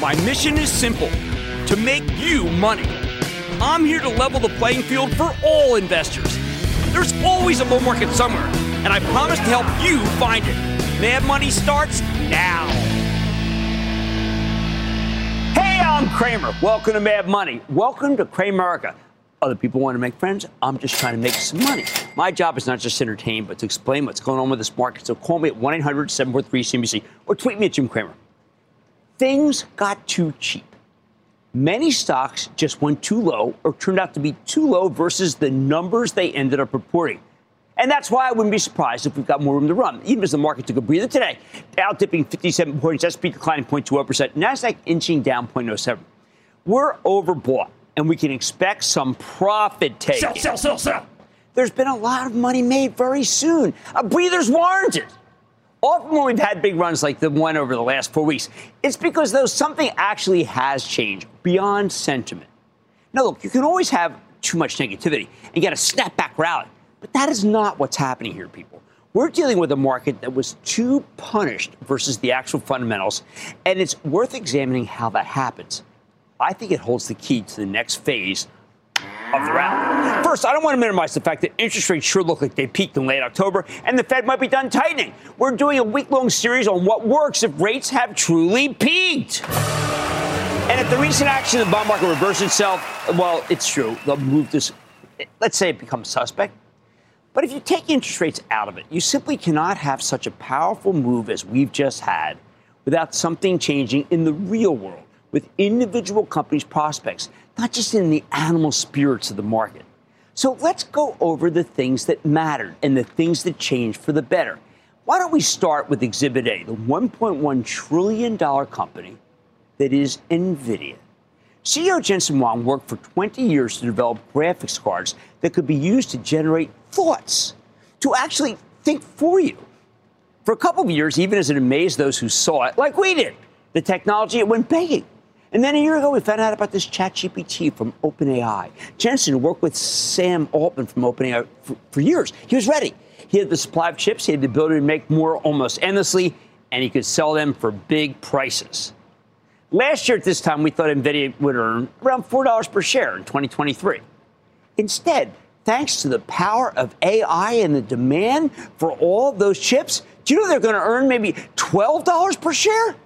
My mission is simple to make you money. I'm here to level the playing field for all investors. There's always a bull market somewhere, and I promise to help you find it. Mad Money starts now. Hey, I'm Cramer. Welcome to Mad Money. Welcome to Cramerica. Other people want to make friends. I'm just trying to make some money. My job is not just to entertain, but to explain what's going on with this market. So call me at 1 800 743 CNBC or tweet me at Jim Cramer things got too cheap. Many stocks just went too low or turned out to be too low versus the numbers they ended up reporting. And that's why I wouldn't be surprised if we've got more room to run. Even as the market took a breather today, Dow dipping 57 points, SP declining 0.20%, NASDAQ inching down 0.07. We're overbought, and we can expect some profit taking. Sell, sell, sell, sell. There's been a lot of money made very soon. A breather's warranted. Often when we've had big runs like the one over the last four weeks, it's because though something actually has changed beyond sentiment. Now, look, you can always have too much negativity and get a snapback rally, but that is not what's happening here, people. We're dealing with a market that was too punished versus the actual fundamentals, and it's worth examining how that happens. I think it holds the key to the next phase of the rally. First, I don't want to minimize the fact that interest rates sure look like they peaked in late October and the Fed might be done tightening. We're doing a week long series on what works if rates have truly peaked. And if the recent action of the bond market reverses itself, well, it's true. They'll move this, let's say it becomes suspect. But if you take interest rates out of it, you simply cannot have such a powerful move as we've just had without something changing in the real world with individual companies' prospects not just in the animal spirits of the market. So let's go over the things that mattered and the things that changed for the better. Why don't we start with Exhibit A, the $1.1 trillion company that is NVIDIA? CEO Jensen Huang worked for 20 years to develop graphics cards that could be used to generate thoughts, to actually think for you. For a couple of years, even as it amazed those who saw it, like we did, the technology it went begging. And then a year ago, we found out about this ChatGPT from OpenAI. Jensen worked with Sam Altman from OpenAI for, for years. He was ready. He had the supply of chips, he had the ability to make more almost endlessly, and he could sell them for big prices. Last year at this time, we thought NVIDIA would earn around $4 per share in 2023. Instead, thanks to the power of AI and the demand for all those chips, do you know they're going to earn maybe $12 per share?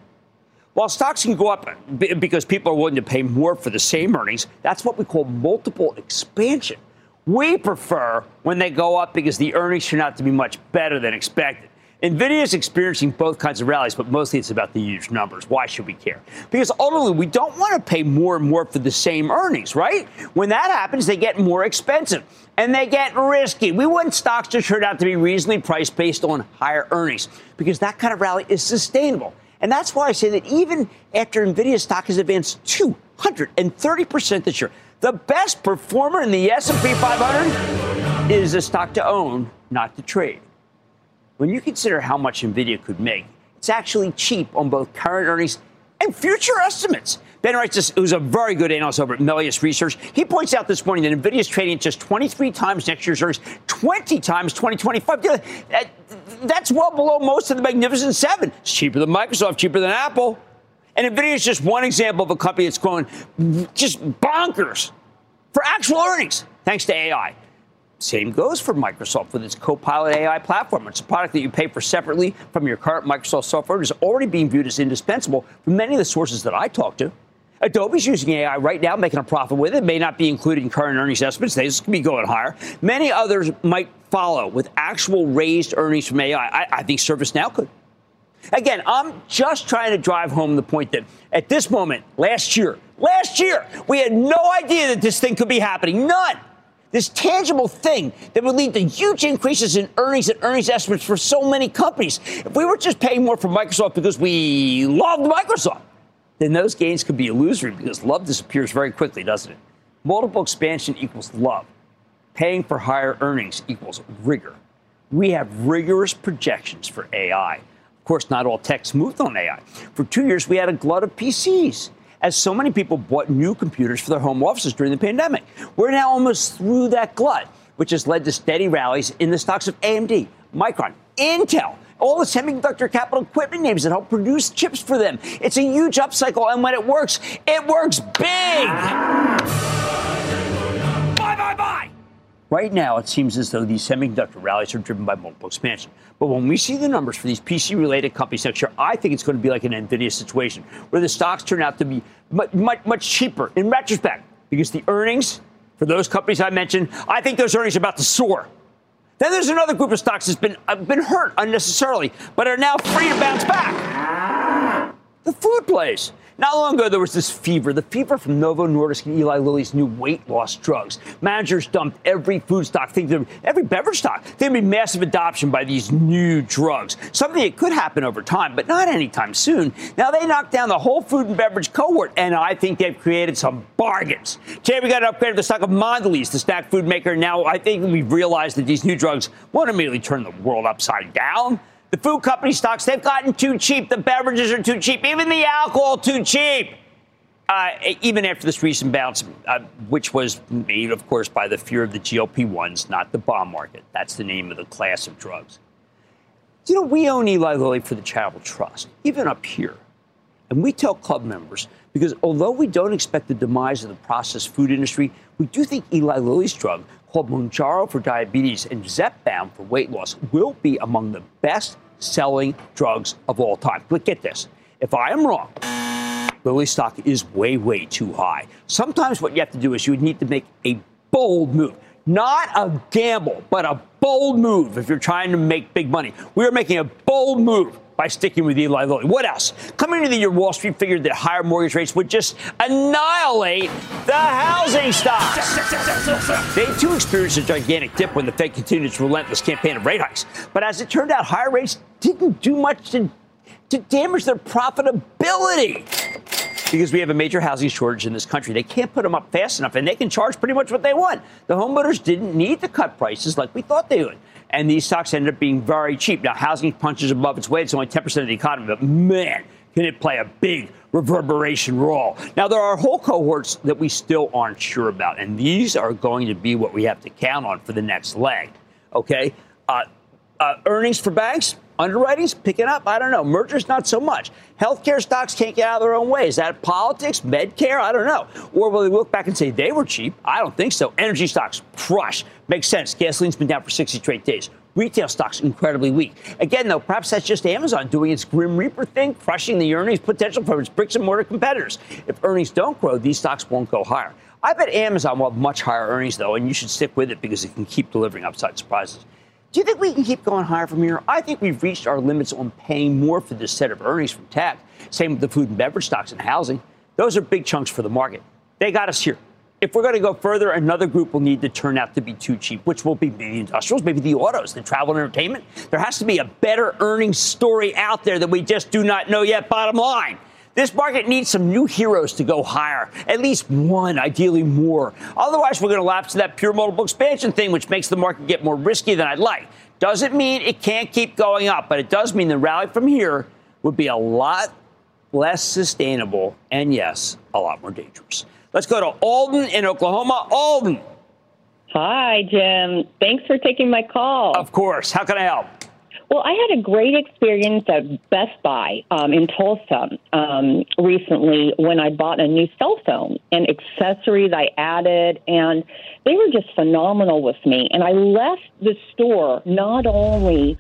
While stocks can go up because people are willing to pay more for the same earnings, that's what we call multiple expansion. We prefer when they go up because the earnings turn out to be much better than expected. Nvidia is experiencing both kinds of rallies, but mostly it's about the huge numbers. Why should we care? Because ultimately, we don't want to pay more and more for the same earnings, right? When that happens, they get more expensive and they get risky. We want stocks to turn out to be reasonably priced based on higher earnings because that kind of rally is sustainable. And that's why I say that even after Nvidia stock has advanced 230% this year, the best performer in the S&P 500 is a stock to own, not to trade. When you consider how much Nvidia could make, it's actually cheap on both current earnings and future estimates. Ben Reitzes, who's a very good analyst over at Melius Research, he points out this morning that Nvidia is trading at just 23 times next year's earnings, 20 times 2025 that's well below most of the Magnificent Seven. It's cheaper than Microsoft, cheaper than Apple. And NVIDIA is just one example of a company that's going just bonkers for actual earnings, thanks to AI. Same goes for Microsoft with its Copilot AI platform. It's a product that you pay for separately from your current Microsoft software. It is already being viewed as indispensable from many of the sources that I talk to. Adobe's using AI right now, making a profit with it. May not be included in current earnings estimates. They could be going higher. Many others might follow with actual raised earnings from AI. I, I think ServiceNow could. Again, I'm just trying to drive home the point that at this moment, last year, last year, we had no idea that this thing could be happening. None. This tangible thing that would lead to huge increases in earnings and earnings estimates for so many companies. If we were just paying more for Microsoft because we loved Microsoft, then those gains could be illusory because love disappears very quickly, doesn't it? Multiple expansion equals love. Paying for higher earnings equals rigor. We have rigorous projections for AI. Of course, not all tech's moved on AI. For two years, we had a glut of PCs as so many people bought new computers for their home offices during the pandemic. We're now almost through that glut, which has led to steady rallies in the stocks of AMD, Micron, Intel, all the semiconductor capital equipment names that help produce chips for them. It's a huge upcycle, and when it works, it works big. Bye, bye, bye. Right now, it seems as though these semiconductor rallies are driven by multiple expansion. But when we see the numbers for these PC related companies next year, I think it's going to be like an NVIDIA situation where the stocks turn out to be much, much, cheaper in retrospect because the earnings for those companies I mentioned, I think those earnings are about to soar. Then there's another group of stocks that's been, uh, been hurt unnecessarily, but are now free to bounce back. The food plays. Not long ago, there was this fever, the fever from Novo Nordisk and Eli Lilly's new weight loss drugs. Managers dumped every food stock, every beverage stock, there'd be massive adoption by these new drugs. Something that could happen over time, but not anytime soon. Now they knocked down the whole food and beverage cohort, and I think they've created some bargains. Today we got an upgrade of the stock of Mondelez, the snack food maker. Now I think we've realized that these new drugs won't immediately turn the world upside down. The food company stocks, they've gotten too cheap. The beverages are too cheap. Even the alcohol, too cheap. Uh, even after this recent bounce, uh, which was made, of course, by the fear of the GLP 1s, not the bond market. That's the name of the class of drugs. You know, we own Eli Lilly for the charitable trust, even up here. And we tell club members, because although we don't expect the demise of the processed food industry, we do think Eli Lilly's drug, called Mounjaro for diabetes and Zepbound for weight loss, will be among the best selling drugs of all time. But get this if I am wrong, Lilly stock is way, way too high. Sometimes what you have to do is you need to make a bold move. Not a gamble, but a bold move if you're trying to make big money. We are making a bold move by sticking with Eli Lilly. What else? Coming into the year, Wall Street figured that higher mortgage rates would just annihilate the housing stocks. They too experienced a gigantic dip when the Fed continued its relentless campaign of rate hikes. But as it turned out, higher rates didn't do much to, to damage their profitability because we have a major housing shortage in this country. They can't put them up fast enough, and they can charge pretty much what they want. The homeowners didn't need to cut prices like we thought they would. And these stocks ended up being very cheap. Now, housing punches above its weight. It's only 10% of the economy, but man, can it play a big reverberation role. Now, there are whole cohorts that we still aren't sure about, and these are going to be what we have to count on for the next leg. Okay? Uh, uh, earnings for banks, Underwriting's picking up. I don't know. Mergers, not so much. Healthcare stocks can't get out of their own way. Is that politics? Medicare? I don't know. Or will they look back and say they were cheap? I don't think so. Energy stocks, crush. Makes sense. Gasoline's been down for 60 straight days. Retail stocks incredibly weak. Again, though, perhaps that's just Amazon doing its Grim Reaper thing, crushing the earnings potential from its bricks and mortar competitors. If earnings don't grow, these stocks won't go higher. I bet Amazon will have much higher earnings, though, and you should stick with it because it can keep delivering upside surprises. Do you think we can keep going higher from here? I think we've reached our limits on paying more for this set of earnings from tech. Same with the food and beverage stocks and housing. Those are big chunks for the market. They got us here. If we're going to go further, another group will need to turn out to be too cheap, which will be maybe the industrials, maybe the autos, the travel and entertainment. There has to be a better earnings story out there that we just do not know yet, bottom line. This market needs some new heroes to go higher, at least one, ideally more. Otherwise, we're going to lapse to that pure multiple expansion thing, which makes the market get more risky than I'd like. Doesn't mean it can't keep going up, but it does mean the rally from here would be a lot less sustainable and, yes, a lot more dangerous. Let's go to Alden in Oklahoma. Alden. Hi, Jim. Thanks for taking my call. Of course. How can I help? Well, I had a great experience at Best Buy um, in Tulsa um, recently when I bought a new cell phone and accessories I added, and they were just phenomenal with me. And I left the store not only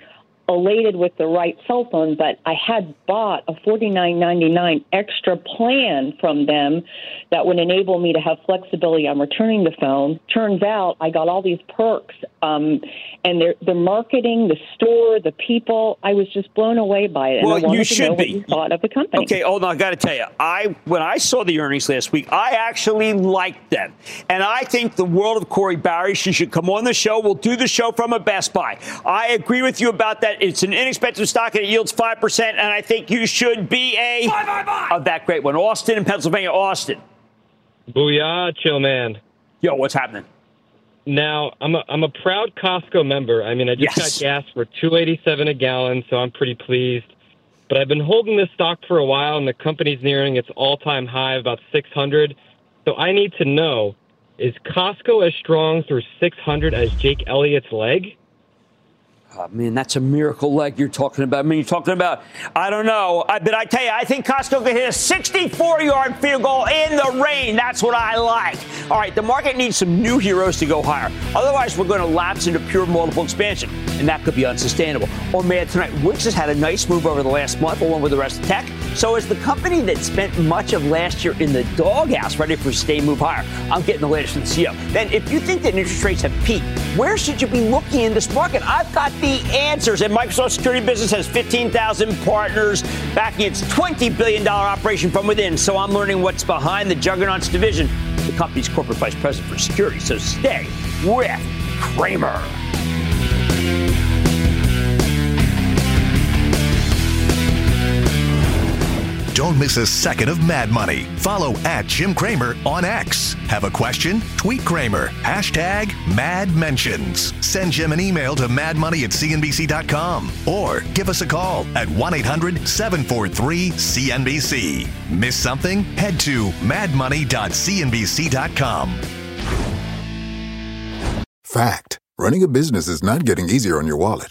elated with the right cell phone, but I had bought a forty nine ninety nine extra plan from them that would enable me to have flexibility on returning the phone. Turns out I got all these perks, um, and their the marketing, the store, the people. I was just blown away by it. Well, and I wanted you to should be. You thought of the company? Okay, hold on. I got to tell you, I when I saw the earnings last week, I actually liked them, and I think the world of Corie Barry. She should come on the show. We'll do the show from a Best Buy. I agree with you about that. It's an inexpensive stock and it yields five percent, and I think you should be a buy, buy, buy. of that great one. Austin in Pennsylvania. Austin. Booyah, chill man. Yo, what's happening? Now, I'm a, I'm a proud Costco member. I mean, I just Yes. got gas for 287 a gallon, so I'm pretty pleased. But I've been holding this stock for a while, and the company's nearing its all-time high of about 600. So I need to know, is Costco as strong through 600 as Jake Elliott's leg? Oh, man, that's a miracle leg you're talking about. I mean, you're talking about, I don't know. I, but I tell you, I think Costco could hit a 64 yard field goal in the rain. That's what I like. All right, the market needs some new heroes to go higher. Otherwise, we're going to lapse into pure multiple expansion, and that could be unsustainable. Or man, tonight, Wix has had a nice move over the last month, along with the rest of tech. So, as the company that spent much of last year in the doghouse, ready for stay move higher, I'm getting the latest from the CEO. Then, if you think that interest rates have peaked, where should you be looking in this market? I've got the answers. And Microsoft Security Business has 15,000 partners backing its $20 billion operation from within. So I'm learning what's behind the Juggernauts division, the company's corporate vice president for security. So stay with Cramer. Don't miss a second of Mad Money. Follow at Jim Cramer on X. Have a question? Tweet Cramer. Hashtag Mad Mentions. Send Jim an email to madmoney at cnbc.com or give us a call at 1 800 743 CNBC. Miss something? Head to madmoney.cnbc.com. Fact. Running a business is not getting easier on your wallet.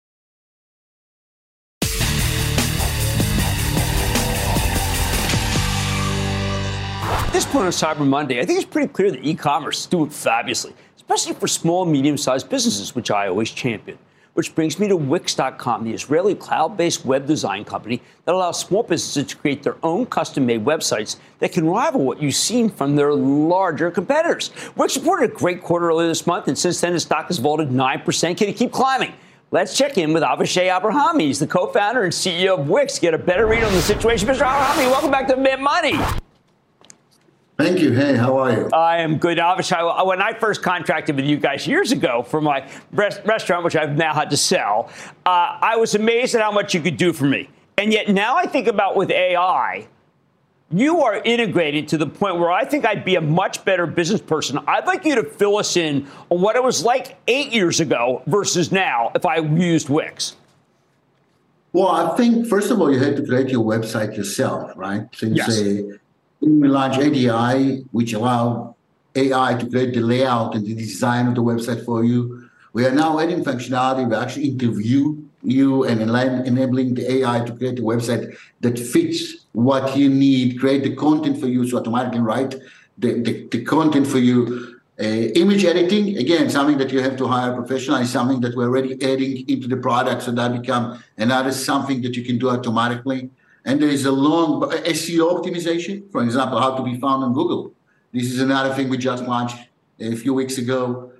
This point on Cyber Monday, I think it's pretty clear that e-commerce is doing fabulously, especially for small and medium-sized businesses, which I always champion. Which brings me to Wix.com, the Israeli cloud-based web design company that allows small businesses to create their own custom-made websites that can rival what you've seen from their larger competitors. Wix reported a great quarter earlier this month, and since then, the stock has vaulted 9%. Can it keep climbing? Let's check in with Avishai Abrahami. He's the co-founder and CEO of Wix. Get a better read on the situation. Mr. Abrahami, welcome back to Mad Money. Thank you. Hey, how are you? I am good. Avishai, when I first contracted with you guys years ago for my rest- restaurant, which I've now had to sell, uh, I was amazed at how much you could do for me. And yet now I think about with AI, you are integrated to the point where I think I'd be a much better business person. I'd like you to fill us in on what it was like eight years ago versus now if I used Wix. Well, I think first of all, you had to create your website yourself, right? Since yes. Launched ADI, which allow AI to create the layout and the design of the website for you. We are now adding functionality. We actually interview you and enabling the AI to create a website that fits what you need, create the content for you, so automatically write the, the, the content for you. Uh, image editing, again, something that you have to hire a professional, is something that we're already adding into the product, so that become another something that you can do automatically. And there is a long SEO optimization, for example, how to be found on Google. This is another thing we just launched a few weeks ago,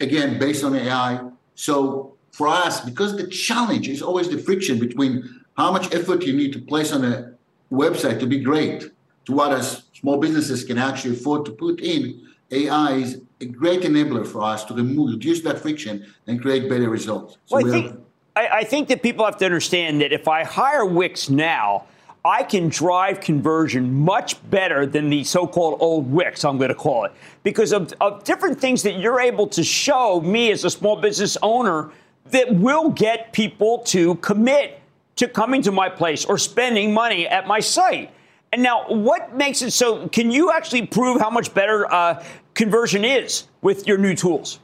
again, based on AI. So for us, because the challenge is always the friction between how much effort you need to place on a website to be great to what as small businesses can actually afford to put in, AI is a great enabler for us to remove, reduce that friction and create better results. So well, I, think, I, I think that people have to understand that if I hire Wix now, I can drive conversion much better than the so called old Wix, I'm going to call it, because of, of different things that you're able to show me as a small business owner that will get people to commit to coming to my place or spending money at my site. And now, what makes it so? Can you actually prove how much better uh, conversion is with your new tools?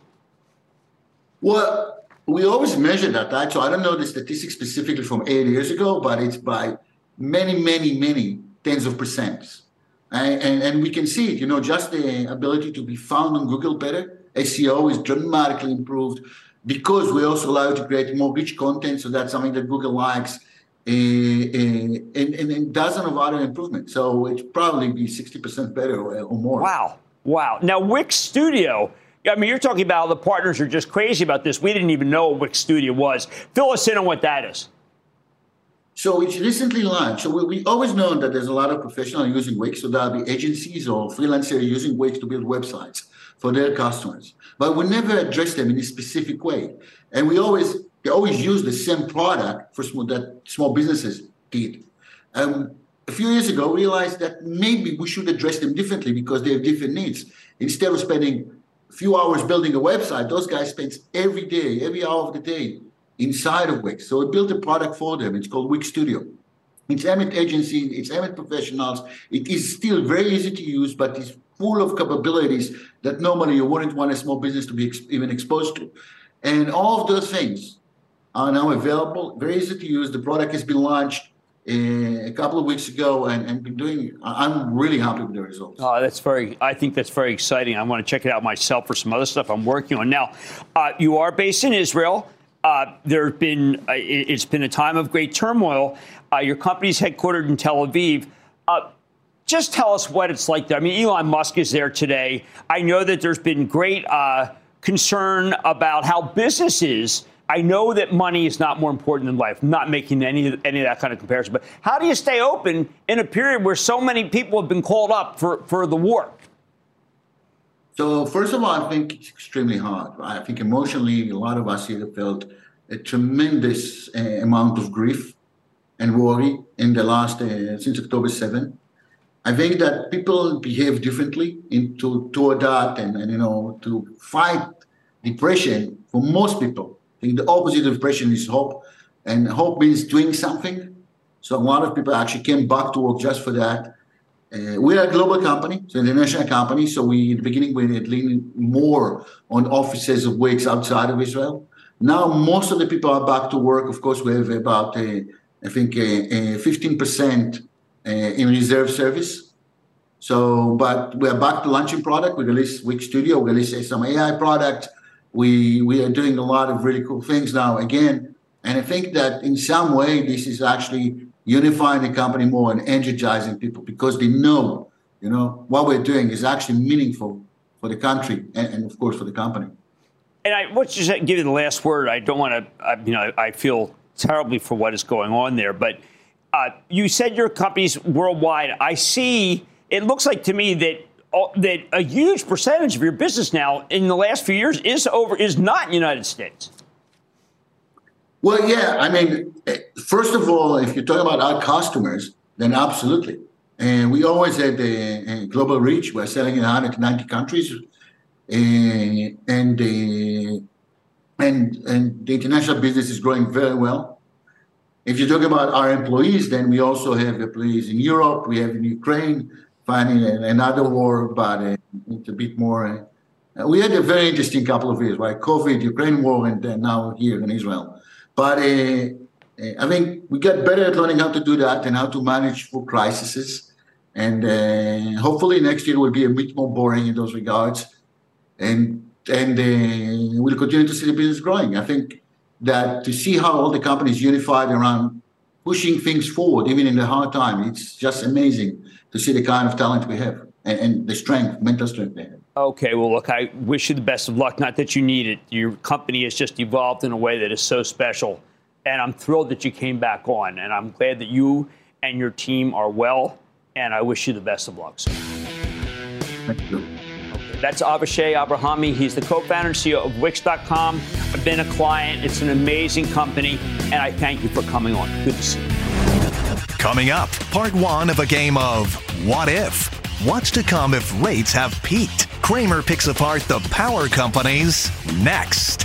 Well, we always measure that, right? So I don't know the statistics specifically from eight years ago, but it's by many, many, many tens of percents. And, and, and we can see it, you know, just the ability to be found on Google better. SEO is dramatically improved because we also allow you to create more rich content. So that's something that Google likes. Uh, uh, and, and, and dozen of other improvements. So it's probably be 60% better or, or more. Wow. Wow. Now, Wix Studio. I mean, you're talking about the partners are just crazy about this. We didn't even know what Wix Studio was. Fill us in on what that is. So it's recently launched. So we, we always known that there's a lot of professionals using Wix. So there'll be agencies or freelancers using Wix to build websites for their customers but we never address them in a specific way. And we always they always use the same product for small, that small businesses did. Um, a few years ago, we realized that maybe we should address them differently because they have different needs. Instead of spending few hours building a website, those guys spend every day, every hour of the day inside of Wix. So we built a product for them. It's called Wix Studio. It's Emmet agency, it's Emmet professionals. It is still very easy to use, but it's full of capabilities that normally you wouldn't want a small business to be ex- even exposed to. And all of those things are now available, very easy to use. The product has been launched a couple of weeks ago and, and been doing i'm really happy with the results oh that's very i think that's very exciting i want to check it out myself for some other stuff i'm working on now uh, you are based in israel uh, there's been uh, it's been a time of great turmoil uh, your company's headquartered in tel aviv uh, just tell us what it's like there. I mean, Elon Musk is there today. I know that there's been great uh, concern about how business is. I know that money is not more important than life. I'm not making any any of that kind of comparison. But how do you stay open in a period where so many people have been called up for, for the war? So first of all, I think it's extremely hard. I think emotionally, a lot of us here have felt a tremendous uh, amount of grief and worry in the last uh, since October 7. I think that people behave differently into toward that, and, and you know to fight depression. For most people, think the opposite of depression is hope, and hope means doing something. So a lot of people actually came back to work just for that. Uh, we are a global company, so international company. So we, in the beginning, we had leaned more on offices of Wix outside of Israel. Now most of the people are back to work. Of course, we have about, uh, I think, uh, 15% uh, in reserve service. So, but we are back to launching product. We release Wix Studio, we release some AI product. We we are doing a lot of really cool things now again. And I think that in some way this is actually unifying the company more and energizing people because they know, you know, what we're doing is actually meaningful for the country and, and of course for the company. And I to just give you the last word. I don't want to, you know, I feel terribly for what is going on there, but uh, you said your company's worldwide. I see. It looks like to me that that a huge percentage of your business now in the last few years is over is not in the United States. Well, yeah. I mean, first of all, if you talk about our customers, then absolutely. And we always had the uh, global reach. We're selling in 190 countries, uh, and and and and the international business is growing very well. If you talk about our employees, then we also have employees in Europe. We have in Ukraine, fighting another war, but uh, it's a bit more. Uh, we had a very interesting couple of years, right? COVID, Ukraine war, and then now here in Israel. But uh, uh, I think we get better at learning how to do that and how to manage full crises. And uh, hopefully next year will be a bit more boring in those regards. And and uh, we'll continue to see the business growing. I think that to see how all the companies unified around pushing things forward, even in the hard time, it's just amazing to see the kind of talent we have and, and the strength, mental strength they have. Okay, well, look, I wish you the best of luck. Not that you need it. Your company has just evolved in a way that is so special. And I'm thrilled that you came back on. And I'm glad that you and your team are well. And I wish you the best of luck, sir. Thank you. That's Avishai Abrahami. He's the co-founder and CEO of Wix.com. I've been a client. It's an amazing company, and I thank you for coming on. Good to see you. Coming up, part one of a game of What If? What's to come if rates have peaked? Cramer picks apart the power companies next.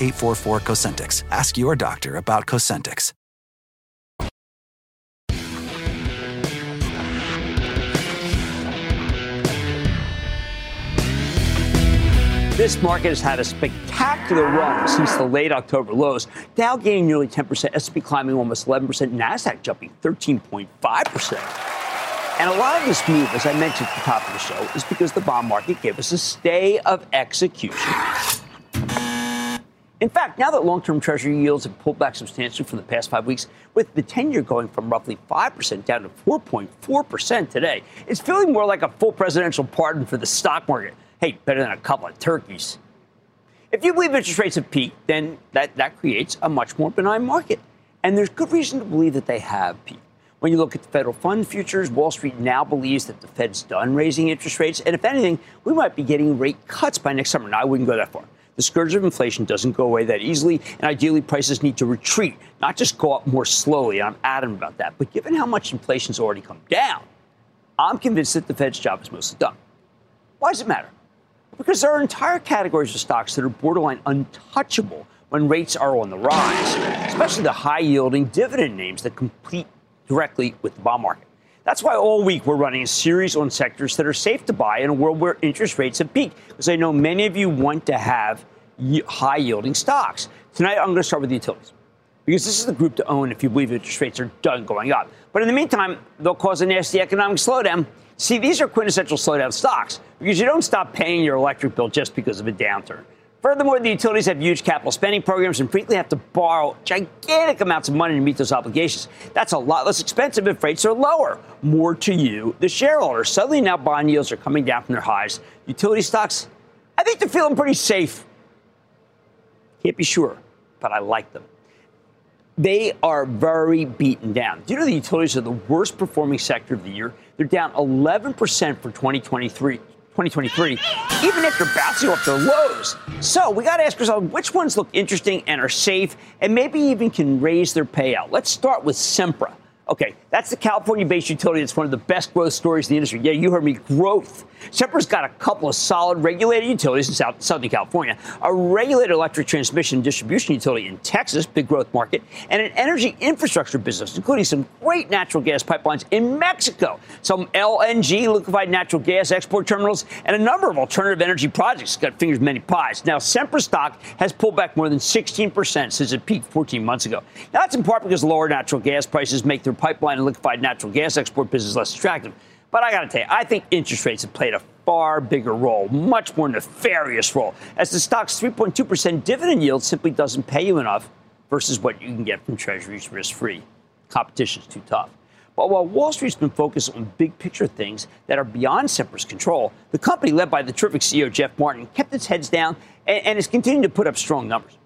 844 Cosentyx. Ask your doctor about Cosentyx. This market has had a spectacular run since the late October lows. Dow gaining nearly 10%, S&P climbing almost 11%, Nasdaq jumping 13.5%. And a lot of this move, as I mentioned at the top of the show, is because the bond market gave us a stay of execution. In fact, now that long term Treasury yields have pulled back substantially from the past five weeks, with the 10 year going from roughly 5% down to 4.4% today, it's feeling more like a full presidential pardon for the stock market. Hey, better than a couple of turkeys. If you believe interest rates have peaked, then that, that creates a much more benign market. And there's good reason to believe that they have peaked. When you look at the federal fund futures, Wall Street now believes that the Fed's done raising interest rates. And if anything, we might be getting rate cuts by next summer. Now, I wouldn't go that far. The scourge of inflation doesn't go away that easily, and ideally prices need to retreat, not just go up more slowly. I'm adamant about that. But given how much inflation's already come down, I'm convinced that the Fed's job is mostly done. Why does it matter? Because there are entire categories of stocks that are borderline untouchable when rates are on the rise, especially the high yielding dividend names that compete directly with the bond market. That's why all week we're running a series on sectors that are safe to buy in a world where interest rates have peaked. Because I know many of you want to have high yielding stocks. Tonight, I'm going to start with utilities because this is the group to own if you believe interest rates are done going up. But in the meantime, they'll cause a nasty economic slowdown. See, these are quintessential slowdown stocks because you don't stop paying your electric bill just because of a downturn. Furthermore, the utilities have huge capital spending programs and frequently have to borrow gigantic amounts of money to meet those obligations. That's a lot less expensive if rates are lower. More to you, the shareholder. Suddenly now bond yields are coming down from their highs. Utility stocks, I think they're feeling pretty safe. Can't be sure, but I like them. They are very beaten down. Do you know the utilities are the worst performing sector of the year? They're down 11% for 2023. 2023, even after bouncing off their lows. So we got to ask ourselves which ones look interesting and are safe and maybe even can raise their payout. Let's start with Sempra. Okay, that's the California based utility that's one of the best growth stories in the industry. Yeah, you heard me, growth. Sempra's got a couple of solid regulated utilities in South, Southern California, a regulated electric transmission and distribution utility in Texas, big growth market, and an energy infrastructure business, including some great natural gas pipelines in Mexico, some LNG, liquefied natural gas export terminals, and a number of alternative energy projects. Got fingers many pies. Now, Sempra stock has pulled back more than 16% since it peaked 14 months ago. Now, that's in part because lower natural gas prices make their pipeline and liquefied natural gas export business less attractive. But I got to tell you, I think interest rates have played a far bigger role, much more nefarious role, as the stock's 3.2% dividend yield simply doesn't pay you enough versus what you can get from treasuries risk free. Competition's too tough. But while Wall Street's been focused on big picture things that are beyond Sempra's control, the company led by the terrific CEO Jeff Martin kept its heads down and, and is continuing to put up strong numbers.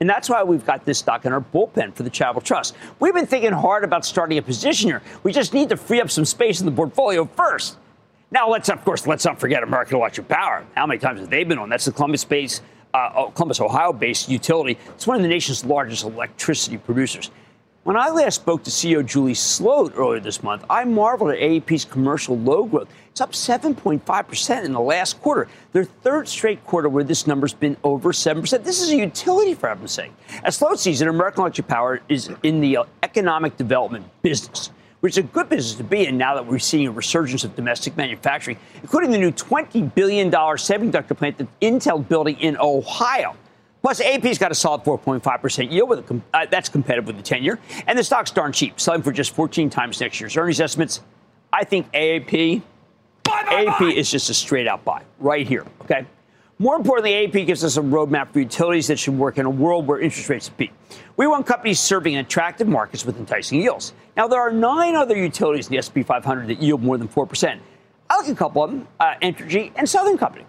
And that's why we've got this stock in our bullpen for the Charitable Trust. We've been thinking hard about starting a position here. We just need to free up some space in the portfolio first. Now, let's, of course, let's not forget American Electric Power. How many times have they been on? That's the Columbus based, uh, Columbus, Ohio based utility. It's one of the nation's largest electricity producers. When I last spoke to CEO Julie Sloat earlier this month, I marveled at AEP's commercial load growth. It's up 7.5% in the last quarter, their third straight quarter where this number's been over 7%. This is a utility, for heaven's sake. As Sloat sees it, American Electric Power is in the uh, economic development business, which is a good business to be in now that we're seeing a resurgence of domestic manufacturing, including the new $20 billion semiconductor plant that Intel building in Ohio. Plus, AEP's got a solid 4.5% yield. With a, uh, that's competitive with the 10 year. And the stock's darn cheap, selling for just 14 times next year's earnings estimates. I think AEP, buy, buy, AEP buy. is just a straight out buy right here. Okay. More importantly, AEP gives us a roadmap for utilities that should work in a world where interest rates peaked. We want companies serving attractive markets with enticing yields. Now, there are nine other utilities in the S&P 500 that yield more than 4%. I like a couple of them, uh, Entergy and Southern Company.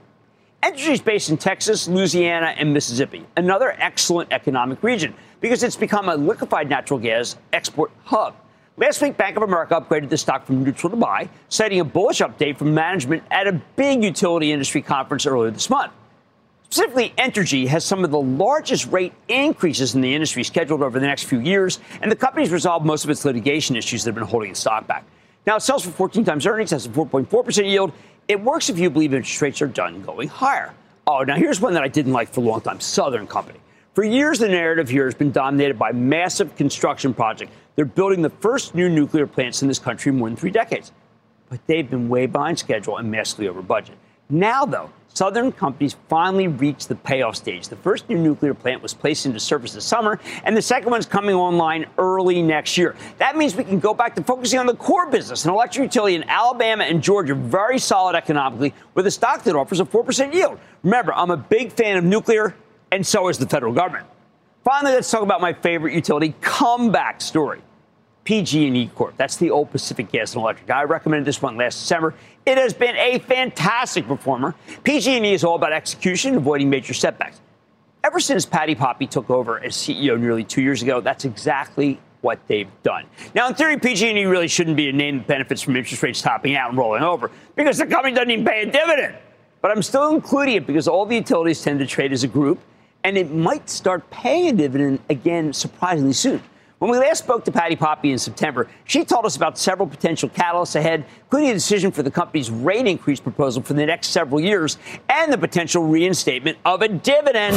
Entergy is based in Texas, Louisiana, and Mississippi, another excellent economic region because it's become a liquefied natural gas export hub. Last week, Bank of America upgraded the stock from neutral to buy, citing a bullish update from management at a big utility industry conference earlier this month. Specifically, Entergy has some of the largest rate increases in the industry scheduled over the next few years, and the company's resolved most of its litigation issues that have been holding its stock back. Now it sells for 14 times earnings, has a 4.4% yield, it works if you believe interest rates are done going higher. Oh, now here's one that I didn't like for a long time Southern Company. For years, the narrative here has been dominated by massive construction projects. They're building the first new nuclear plants in this country in more than three decades. But they've been way behind schedule and massively over budget. Now, though, Southern companies finally reached the payoff stage. The first new nuclear plant was placed into service this summer, and the second one's coming online early next year. That means we can go back to focusing on the core business, an electric utility in Alabama and Georgia, very solid economically, with a stock that offers a 4% yield. Remember, I'm a big fan of nuclear, and so is the federal government. Finally, let's talk about my favorite utility comeback story. PG&E Corp. That's the old Pacific Gas and Electric. I recommended this one last December. It has been a fantastic performer. PG&E is all about execution, avoiding major setbacks. Ever since Patti Poppe took over as CEO nearly two years ago, that's exactly what they've done. Now, in theory, PG&E really shouldn't be a name that benefits from interest rates topping out and rolling over because the company doesn't even pay a dividend. But I'm still including it because all the utilities tend to trade as a group, and it might start paying a dividend again surprisingly soon. When we last spoke to Patti Poppe in September, she told us about several potential catalysts ahead, including a decision for the company's rate increase proposal for the next several years and the potential reinstatement of a dividend.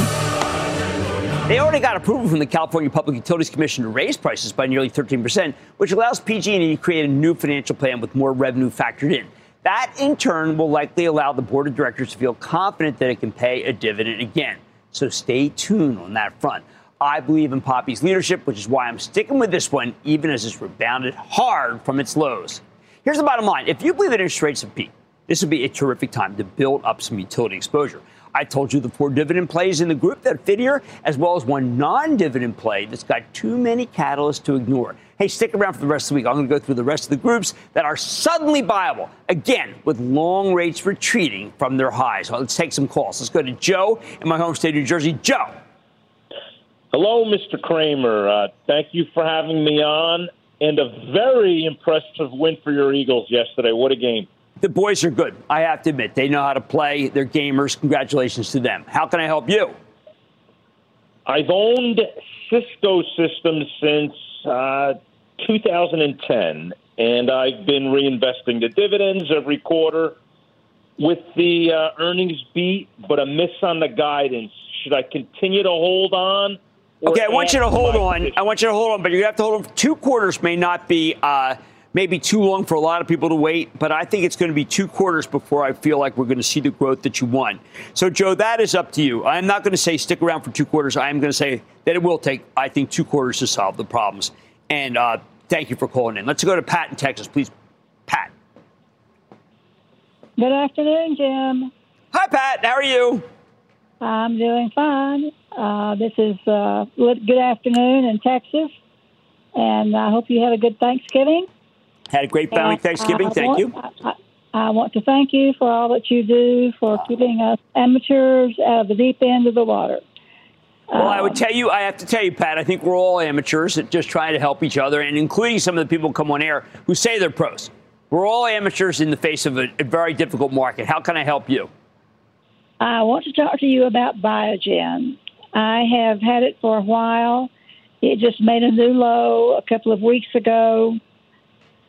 They already got approval from the California Public Utilities Commission to raise prices by nearly 13%, which allows PG&E to create a new financial plan with more revenue factored in. That, in turn, will likely allow the board of directors to feel confident that it can pay a dividend again. So stay tuned on that front. I believe in Poppe's leadership, which is why I'm sticking with this one, even as it's rebounded hard from its lows. Here's the bottom line if you believe that interest rates have peaked, this would be a terrific time to build up some utility exposure. I told you the four dividend plays in the group that fit here, as well as one non dividend play that's got too many catalysts to ignore. Hey, stick around for the rest of the week. I'm going to go through the rest of the groups that are suddenly viable, again, with long rates retreating from their highs. Let's take some calls. Let's go to Joe in my home state, New Jersey. Joe. Hello, Mr. Cramer. Uh, thank you for having me on. And a very impressive win for your Eagles yesterday. What a game. The boys are good. I have to admit, they know how to play. They're gamers. Congratulations to them. How can I help you? I've owned Cisco Systems since uh, 2010, and I've been reinvesting the dividends every quarter. With the uh, earnings beat, but a miss on the guidance, should I continue to hold on? Okay, I want you to hold on. Position? I want you to hold on, but you have to hold on. Two quarters may not be. Uh, maybe too long for a lot of people to wait, but I think it's going to be two quarters before I feel like we're going to see the growth that you want. So, Joe, that is up to you. I'm not going to say stick around for two quarters. I am going to say that it will take, I think, two quarters to solve the problems. And uh, thank you for calling in. Let's go to Pat in Texas, please. Pat. Good afternoon, Jim. Hi, Pat. How are you? I'm doing fine. Uh, this is uh, good afternoon in Texas, and I hope you had a good Thanksgiving. Had a great family Thanksgiving. Thank want, you. I, I, want to thank you for all that you do for keeping us amateurs out of the deep end of the water. Well, I would um, tell you, I have to tell you, Pat, I think we're all amateurs that just try to help each other, and including some of the people who come on air who say they're pros. We're all amateurs in the face of a, a very difficult market. How can I help you? I want to talk to you about Biogen. I have had it for a while. It just made a new low a couple of weeks ago.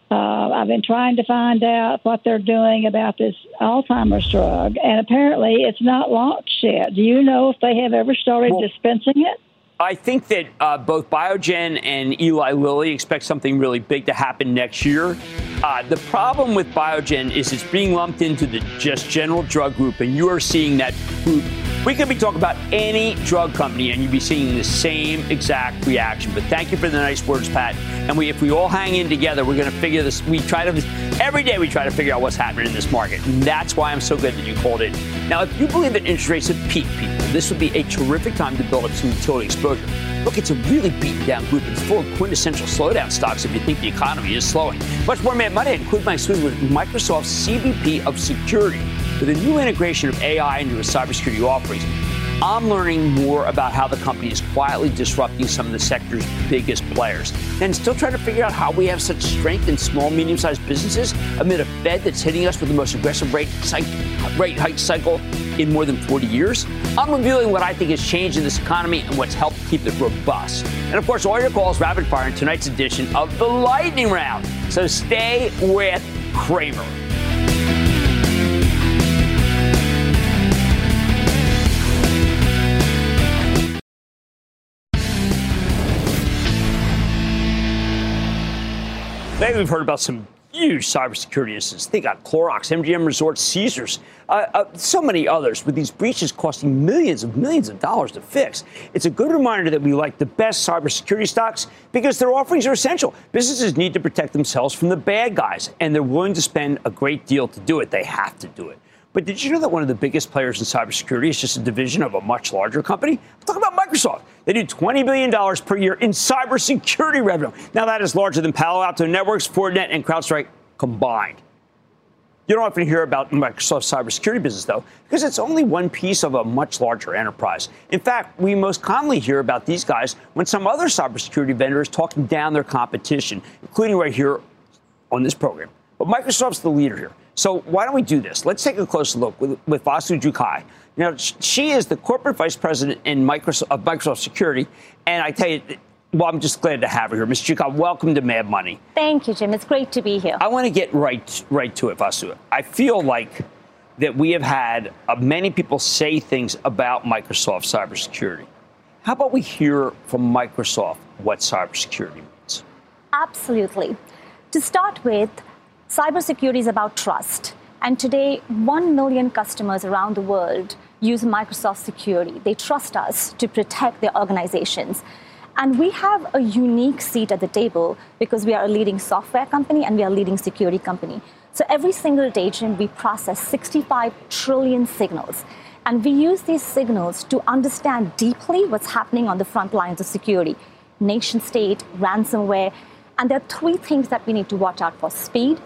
Uh, I've been trying to find out what they're doing about this Alzheimer's drug, and apparently it's not launched yet. Do you know if they have ever started well, dispensing it? I think that uh, both Biogen and Eli Lilly expect something really big to happen next year. Uh, the problem with Biogen is it's being lumped into the just general drug group, and you are seeing that group we could be talking about any drug company and you'd be seeing the same exact reaction. But thank you for the nice words, Pat. And we, if we all hang in together, we're going to figure this. We try to, every day we try to figure out what's happening in this market. And that's why I'm so good that you called it. Now, if you believe that interest rates have peaked, people, this would be a terrific time to build up some utility. Look, it's a really beaten down group. It's full of quintessential slowdown stocks if you think the economy is slowing. Much more Mad Money. Include my suite with Microsoft's CVP of Security. With a new integration of AI into its cybersecurity offerings, I'm learning more about how the company is quietly disrupting some of the sector's biggest players. And still trying to figure out how we have such strength in small, medium sized businesses amid a Fed that's hitting us with the most aggressive rate, rate hike cycle in more than 40 years. I'm revealing what I think has changed in this economy and what's helped keep it robust. And of course, all your calls rapid fire in tonight's edition of the Lightning Round. So stay with Cramer. Lately, we've heard about some huge cybersecurity incidents. Think got Clorox, MGM Resorts, Caesars, uh, uh, so many others, with these breaches costing millions of millions of dollars to fix. It's a good reminder that we like the best cybersecurity stocks because their offerings are essential. Businesses need to protect themselves from the bad guys, and they're willing to spend a great deal to do it. They have to do it. But did you know that one of the biggest players in cybersecurity is just a division of a much larger company? Talk about Microsoft. They do $20 billion per year in cybersecurity revenue. Now, that is larger than Palo Alto Networks, Fortinet, and CrowdStrike combined. You don't often hear about Microsoft's cybersecurity business, though, because it's only one piece of a much larger enterprise. In fact, we most commonly hear about these guys when some other cybersecurity vendor is talking down their competition, including right here on this program. But Microsoft's the leader here. So why don't we do this? Let's take a closer look with, with Vasu Jakkal. Now, she is the corporate vice president in Microsoft, of Microsoft Security, and I tell you, well, I'm just glad to have her here. Ms. Jakkal, welcome to Mad Money. Thank you, Jim. It's great to be here. I want to get right right to it, Vasu. I feel like that we have had uh, many people say things about Microsoft cybersecurity. How about we hear from Microsoft what cybersecurity means? Absolutely. To start with, Cybersecurity is about trust. And today, 1 million customers around the world use Microsoft Security. They trust us to protect their organizations. And we have a unique seat at the table because we are a leading software company and we are a leading security company. So every single day, Jim, we process 65 trillion signals. And we use these signals to understand deeply what's happening on the front lines of security nation state, ransomware. And there are three things that we need to watch out for speed,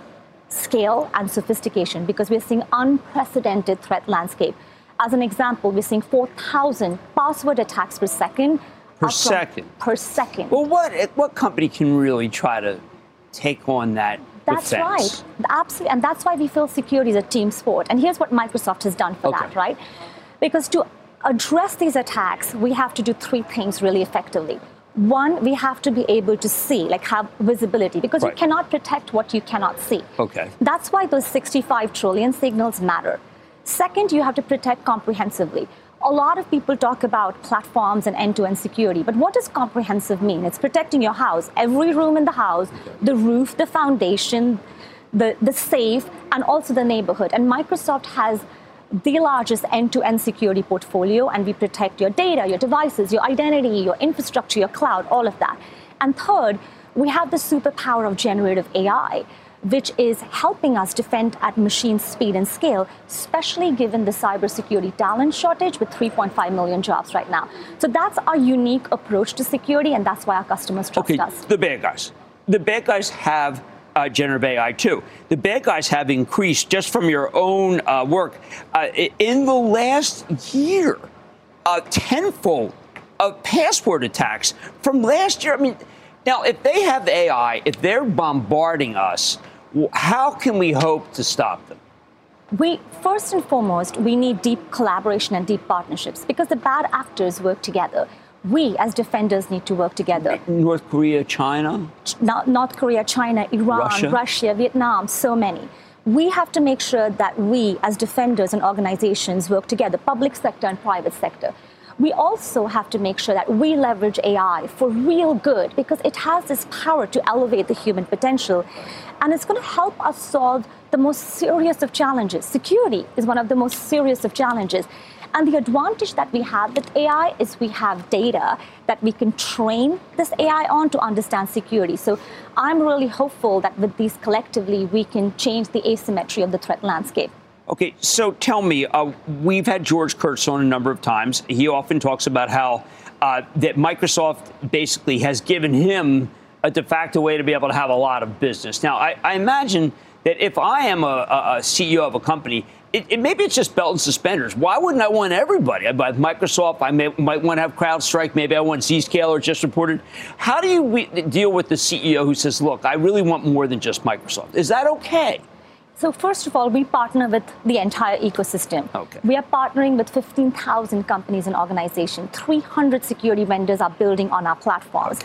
scale and sophistication because we're seeing unprecedented threat landscape. As an example, we're seeing 4,000 password attacks per second. Per second. Per second. Well, what eh, what company can really try to take on that? That's defense? right. Absolutely. And that's why we feel security is a team sport. And here's what Microsoft has done for okay. that, right? Because to address these attacks, we have to do three things really effectively. One, we have to be able to see, like have visibility, because Right. you cannot protect what you cannot see. Okay. That's why those 65 trillion signals matter. Second, you have to protect comprehensively. A lot of people talk about platforms and end to end security, but what does comprehensive mean? It's protecting your house, every room in the house, the roof, the foundation, the, the safe, and also the neighborhood. And Microsoft has the largest end to end security portfolio, and we protect your data, your devices, your identity, your infrastructure, your cloud, all of that. And third, we have the superpower of generative AI, which is helping us defend at machine speed and scale, especially given the cybersecurity talent shortage with 3.5 million jobs right now. So that's our unique approach to security, and that's why our customers trust Okay, us. the bad guys. The bad guys have uh, generative AI too. The bad guys have increased just from your own uh, work uh, in the last year, uh, tenfold of password attacks from last year. I mean, now if they have AI, if they're bombarding us, how can we hope to stop them? We first and foremost, we need deep collaboration and deep partnerships because the bad actors work together. We, as defenders, need to work together. North Korea, China. Not North Korea, China, Iran, Russia. Russia. Vietnam, so many. We have to make sure that we, as defenders and organizations, work together, public sector and private sector. We also have to make sure that we leverage AI for real good because it has this power to elevate the human potential. And it's going to help us solve the most serious of challenges. Security is one of the most serious of challenges. And the advantage that we have with AI is we have data that we can train this AI on to understand security. So I'm really hopeful that with these collectively, we can change the asymmetry of the threat landscape. Okay, so tell me, uh, we've had George Kurtz on a number of times. He often talks about how uh, that Microsoft basically has given him a de facto way to be able to have a lot of business. Now, I, I imagine that if I am a, a, CEO of a company, it, it, maybe it's just belt and suspenders. Why wouldn't I want everybody? I buy Microsoft. I may, might want to have CrowdStrike. Maybe I want Zscaler just reported. How do you we, deal with the CEO who says, "Look, I really want more than just Microsoft"? Is that okay? So first of all, we partner with the entire ecosystem. Okay. We are partnering with 15,000 companies and organizations. 300 security vendors are building on our platforms.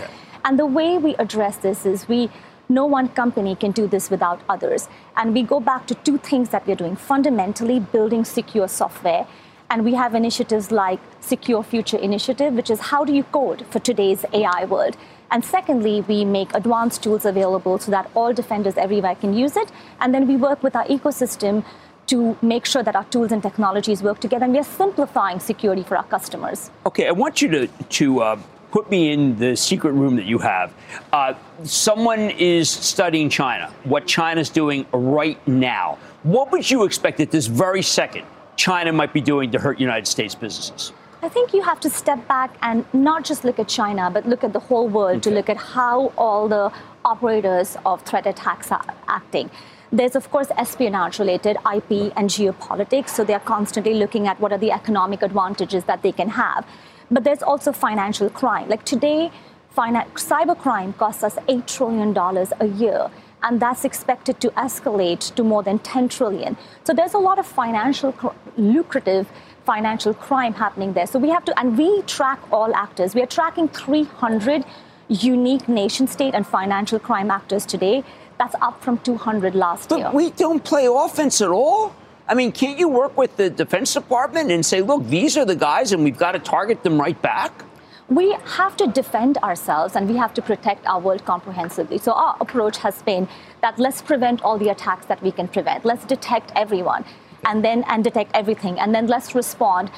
And the way we address this is we no one company can do this without others. And we go back to two things that we're doing fundamentally building secure software. And we have initiatives like Secure Future Initiative, which is how do you code for today's AI world? And secondly, we make advanced tools available so that all defenders everywhere can use it. And then we work with our ecosystem to make sure that our tools and technologies work together. And we are simplifying security for our customers. Okay, I want you to to uh, put me in the secret room that you have. Uh, someone is studying China. What China's doing right now. What would you expect at this very second China might be doing to hurt United States businesses? I think you have to step back and not just look at China, but look at the whole world to look at how all the operators of threat attacks are acting. There's, of course, espionage related IP and geopolitics. So they're constantly looking at what are the economic advantages that they can have. But there's also financial crime. Like today, cybercrime costs us $8 trillion a year. And that's expected to escalate to more than 10 trillion. So there's a lot of financial, cr- lucrative financial crime happening there. So we have to, and we track all actors. We are tracking 300 unique nation state and financial crime actors today. That's up from 200 last year. But we don't play offense at all. I mean, can't you work with the Defense Department and say, look, these are the guys, and we've got to target them right back? we have to defend ourselves and we have to protect our world comprehensively. So our approach has been that let's prevent all the attacks that we can prevent. Let's detect everyone and then and detect everything and then let's respond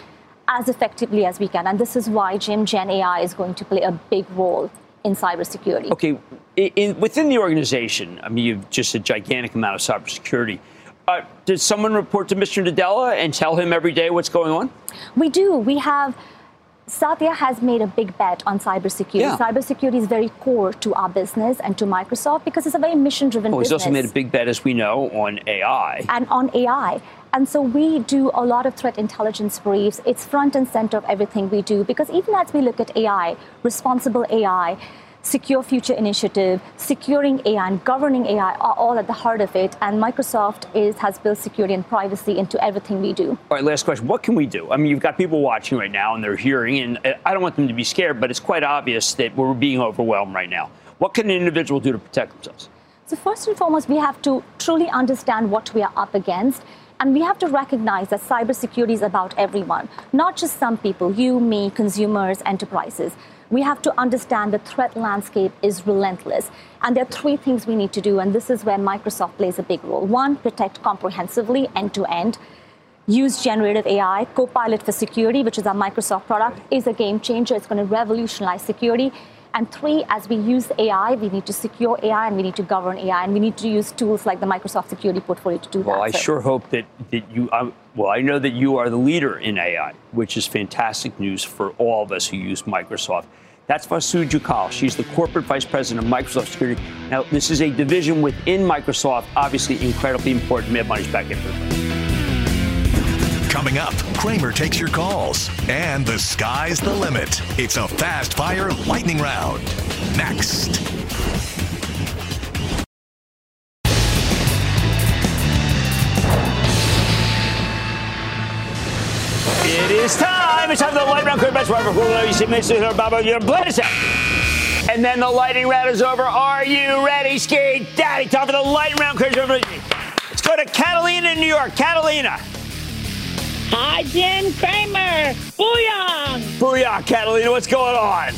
as effectively as we can. And this is why Jim Gen AI is going to play a big role in cybersecurity. Okay, in, in, within the organization, I mean, you've just a gigantic amount of cybersecurity. Uh, does someone report to Mr. Nadella and tell him every day what's going on? We do. We have Satya has made a big bet on cybersecurity. Yeah. Cybersecurity is very core to our business and to Microsoft because it's a very mission-driven Oh, he's also made a big bet, as we know, on AI. and on AI. And so we do a lot of threat intelligence briefs. It's front and center of everything we do because even as we look at AI, responsible AI, Secure Future Initiative, securing AI and governing AI are all at the heart of it. And Microsoft is, has built security and privacy into everything we do. All right, last question. What can we do? I mean, you've got people watching right now and they're hearing, and uh, I don't want them to be scared, but it's quite obvious that we're being overwhelmed right now. What can an individual do to protect themselves? So, first and foremost, we have to truly understand what we are up against. And we have to recognize that cybersecurity is about everyone, not just some people, you, me, consumers, enterprises we have to understand the threat landscape is relentless. And there are three things we need to do, and this is where Microsoft plays a big role. One, protect comprehensively, end to end. Use generative AI. Copilot for Security, which is our Microsoft product, is a game changer. It's going to revolutionize security. And three, as we use AI, we need to secure AI and we need to govern AI, and we need to use tools like the Microsoft Security Portfolio to do well, that. Well, I so. sure hope that, that you, um, well, I know that you are the leader in AI, which is fantastic news for all of us who use Microsoft. That's Vasu Jakkal. She's the corporate vice president of Microsoft Security. Now, this is a division within Microsoft, obviously incredibly important. Mad Money's back in. Coming up, Cramer takes your calls, and the sky's the limit. It's a fast fire lightning round. Next. It is time. It's time for the lightning round. Quick, Best you see Mr. Baba, you're out. And then the lightning round is over. Are you ready, Ski Daddy? Time for the lightning round. Let's go to Catalina New York. Catalina. Hi, Jim Cramer. Booyah! Booyah, Catalina. What's going on?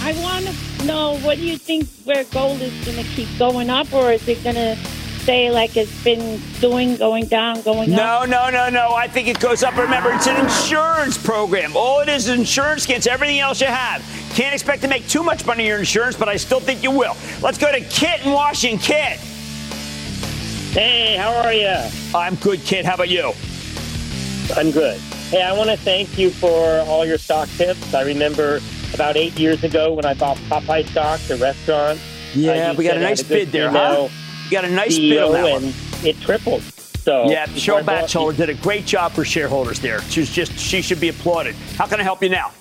I want to know what do you think where gold is going to keep going up, or is it going to stay like it's been doing, going down, going no, up? No, no, no, no. I think it goes up. Remember, it's an insurance program. All it is is insurance against everything else you have. Can't expect to make too much money in your insurance, but I still think you will. Let's go to Kit in Washington. Kit. Hey, how are you? I'm good, Kit. How about you? I'm good. Hey, I want to thank you for all your stock tips. I remember about eight years ago when I bought Popeye stock, the restaurant. Yeah, uh, we got a nice bid there, huh? You got a nice CEO bid on that one. It tripled. So yeah, Cheryl Bachelder did a great job for shareholders there. She's just she should be applauded. How can I help you now?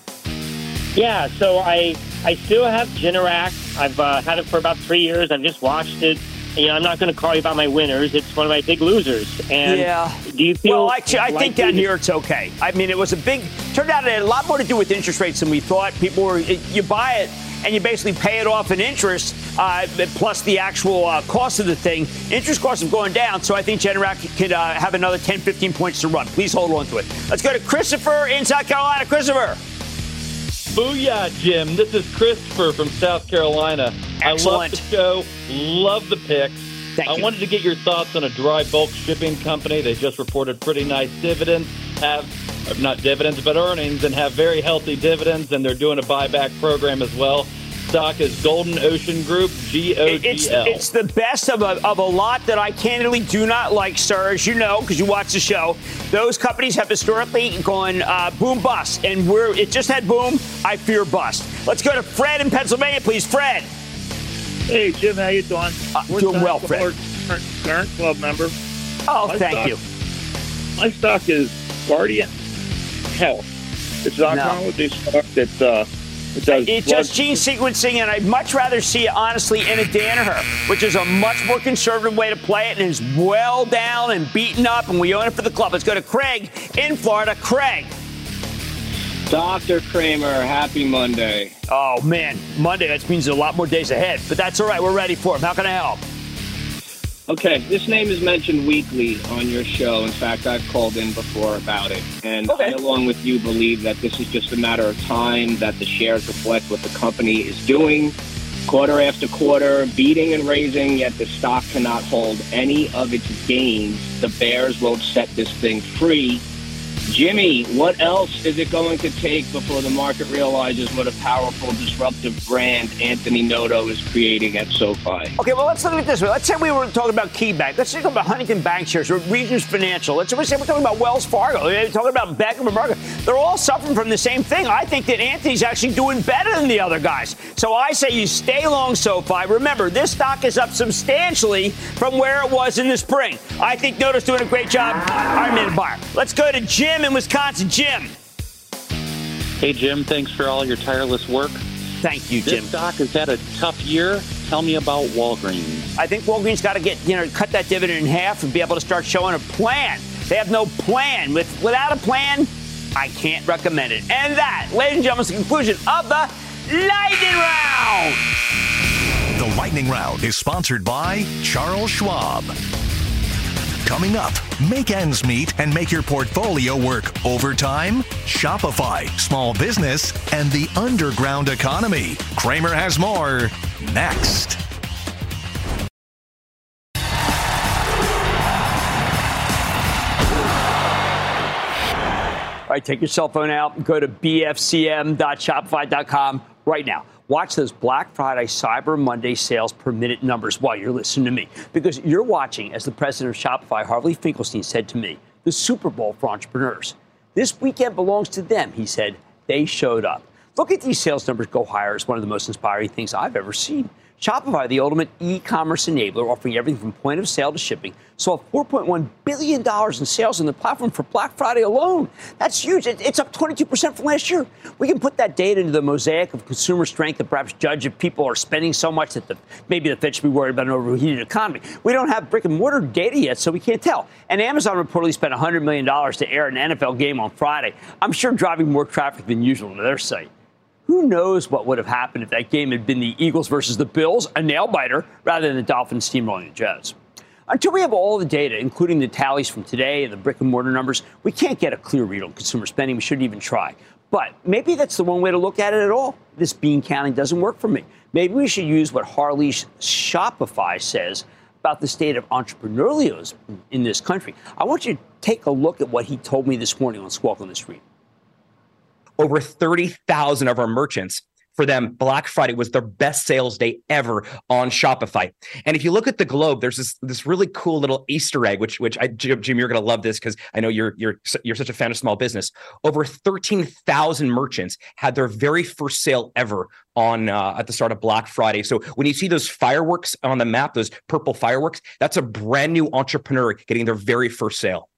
Yeah, so I I still have Generac. I've uh, had it for about three years. I've just watched it you know, I'm not going to call you about my winners. It's one of my big losers. And yeah. Do you feel? Well, actually, I think down here it's okay. I mean, it was a big. Turned out it had a lot more to do with interest rates than we thought. People were. You buy it and you basically pay it off in interest uh, plus the actual uh, cost of the thing. Interest costs have gone down, so I think Generac could uh, have another 10, 15 points to run. Please hold on to it. Let's go to Christopher in South Carolina. Christopher. Booyah, Jim. This is Christopher from South Carolina. Excellent. I love the show, love the picks. Thank I you. wanted to get your thoughts on a dry bulk shipping company. They just reported pretty nice dividends, have not dividends, but earnings, and have very healthy dividends, and they're doing a buyback program as well. Stock is Golden Ocean Group, G O G It's, it's the best of a, of a lot that I candidly do not like, sir, as you know, because you watch the show. Those companies have historically gone uh, boom bust, and we're it just had boom. I fear bust. Let's go to Fred in Pennsylvania, please. Fred. Hey, Jim, how you doing? Uh, doing well, Fred. Current, current club member. Oh, My thank stock- you. My stock is Guardant Health. It's an No. oncology stock that uh, it does. It's blood- just gene sequencing, and I'd much rather see it, honestly, in a Danaher, which is a much more conservative way to play it and is well down and beaten up, and we own it for the club. Let's go to Craig in Florida. Craig. Dr. Cramer, happy Monday. Oh, man. Monday, that means a lot more days ahead, but that's all right. We're ready for him. How can I help? Okay, this name is mentioned weekly on your show. In fact, I've called in before about it. And I, along with you, believe that this is just a matter of time that the shares reflect what the company is doing quarter after quarter, beating and raising, yet the stock cannot hold any of its gains. The Bears won't set this thing free. Jimmy, what else is it going to take before the market realizes what a powerful, disruptive brand Anthony Noto is creating at SoFi? Okay, well, let's look at this way. Let's say we were talking about KeyBank. Let's talk about Huntington Bank shares or Regions Financial. Let's say we're talking about Wells Fargo. We're talking about Bank of America. They're all suffering from the same thing. I think that Anthony's actually doing better than the other guys. So I say you stay long SoFi. Remember, this stock is up substantially from where it was in the spring. I think Noto's doing a great job. I'm in a buyer. Let's go to Jim in Wisconsin. Jim. Hey, Jim, thanks for all your tireless work. Thank you, Jim. This stock has had a tough year. Tell me about Walgreens. I think Walgreens got to get, you know, cut that dividend in half and be able to start showing a plan. They have no plan. With without a plan, I can't recommend it. And that, ladies and gentlemen, is the conclusion of the Lightning Round. The Lightning Round is sponsored by Charles Schwab. Coming up, make ends meet and make your portfolio work overtime, Shopify, small business, and the underground economy. Cramer has more next. Right, take your cell phone out go to bfcm.shopify.com right now. Watch those Black Friday Cyber Monday sales per minute numbers while you're listening to me. Because you're watching, as the president of Shopify, Harley Finkelstein, said to me, the Super Bowl for entrepreneurs. This weekend belongs to them, he said. They showed up. Look at these sales numbers go higher is one of the most inspiring things I've ever seen. Shopify, the ultimate e-commerce enabler, offering everything from point of sale to shipping, saw $4.1 billion in sales on the platform for Black Friday alone. That's huge. It's up 22% from last year. We can put that data into the mosaic of consumer strength and perhaps judge if people are spending so much that the, maybe the Fed should be worried about an overheated economy. We don't have brick and mortar data yet, so we can't tell. And Amazon reportedly spent $100 million to air an NFL game on Friday. I'm sure driving more traffic than usual to their site. Who knows what would have happened if that game had been the Eagles versus the Bills, a nail biter, rather than the Dolphins steamrolling the Jets? Until we have all the data, including the tallies from today and the brick and mortar numbers, we can't get a clear read on consumer spending. We shouldn't even try. But maybe that's the one way to look at it at all. This bean counting doesn't work for me. Maybe we should use what Harley's Shopify says about the state of entrepreneurialism in this country. I want you to take a look at what he told me this morning on Squawk on the Street over 30,000 of our merchants for them, Black Friday was their best sales day ever on Shopify. And if you look at the globe, there's this this really cool little Easter egg, which which I, Jim, you're going to love this because I know you're you're you're such a fan of small business. Over 13,000 merchants had their very first sale ever on uh, at the start of Black Friday. So when you see those fireworks on the map, those purple fireworks, that's a brand new entrepreneur getting their very first sale.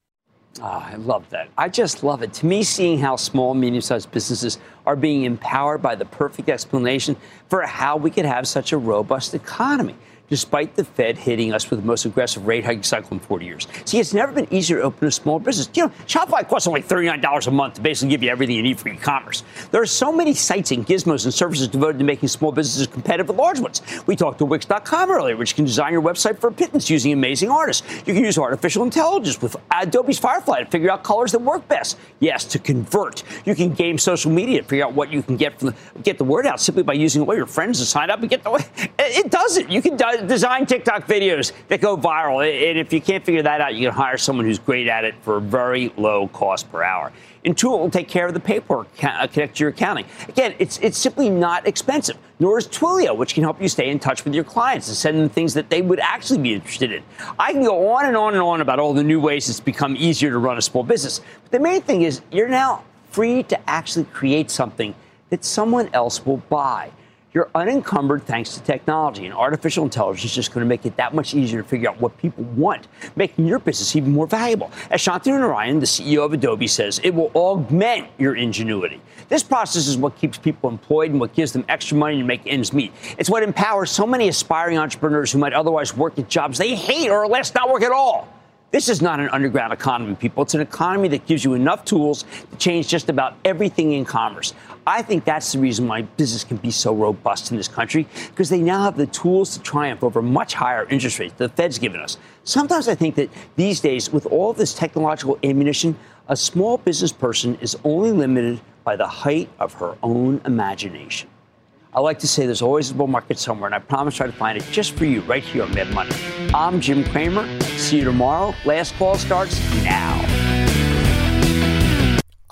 Oh, I love that. I just love it. To me, seeing how small, medium sized businesses are being empowered by the perfect explanation for how we could have such a robust economy despite the Fed hitting us with the most aggressive rate hiking cycle in 40 years. See, it's never been easier to open a small business. You know, Shopify costs only $39 a month to basically give you everything you need for e-commerce. There are so many sites and gizmos and services devoted to making small businesses competitive with large ones. We talked to Wix.com earlier, which can design your website for a pittance using amazing artists. You can use artificial intelligence with Adobe's Firefly to figure out colors that work best. Yes, to convert. You can game social media to figure out what you can get from the, get the word out simply by using all your friends to sign up and get the it does it. You can design TikTok videos that go viral. And if you can't figure that out, you can hire someone who's great at it for a very low cost per hour. Intuit will take care of the paperwork, uh, connect to your accounting. Again, it's, it's simply not expensive, nor is Twilio, which can help you stay in touch with your clients and send them things that they would actually be interested in. I can go on and on and on about all the new ways it's become easier to run a small business. But the main thing is you're now free to actually create something that someone else will buy. You're unencumbered thanks to technology, and artificial intelligence is just going to make it that much easier to figure out what people want, making your business even more valuable. As Shantanu Narayan, the CEO of Adobe, says, it will augment your ingenuity. This process is what keeps people employed and what gives them extra money to make ends meet. It's what empowers so many aspiring entrepreneurs who might otherwise work at jobs they hate or less not work at all. This is not an underground economy, people. It's an economy that gives you enough tools to change just about everything in commerce. I think that's the reason why business can be so robust in this country, because they now have the tools to triumph over much higher interest rates the Fed's given us. Sometimes I think that these days, with all this technological ammunition, a small business person is only limited by the height of her own imagination. I like to say there's always a bull market somewhere, and I promise to try to find it just for you right here on Mad Money. I'm Jim Cramer. See you tomorrow. Last call starts now.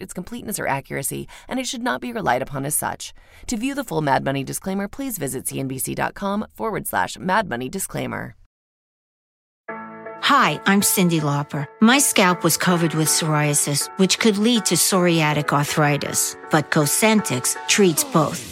its completeness or accuracy, and it should not be relied upon as such. To view the full Mad Money disclaimer, please visit cnbc.com forward slash Mad Money disclaimer. Hi, I'm Cyndi Lauper. My scalp was covered with psoriasis, which could lead to psoriatic arthritis, but Cosentyx treats both.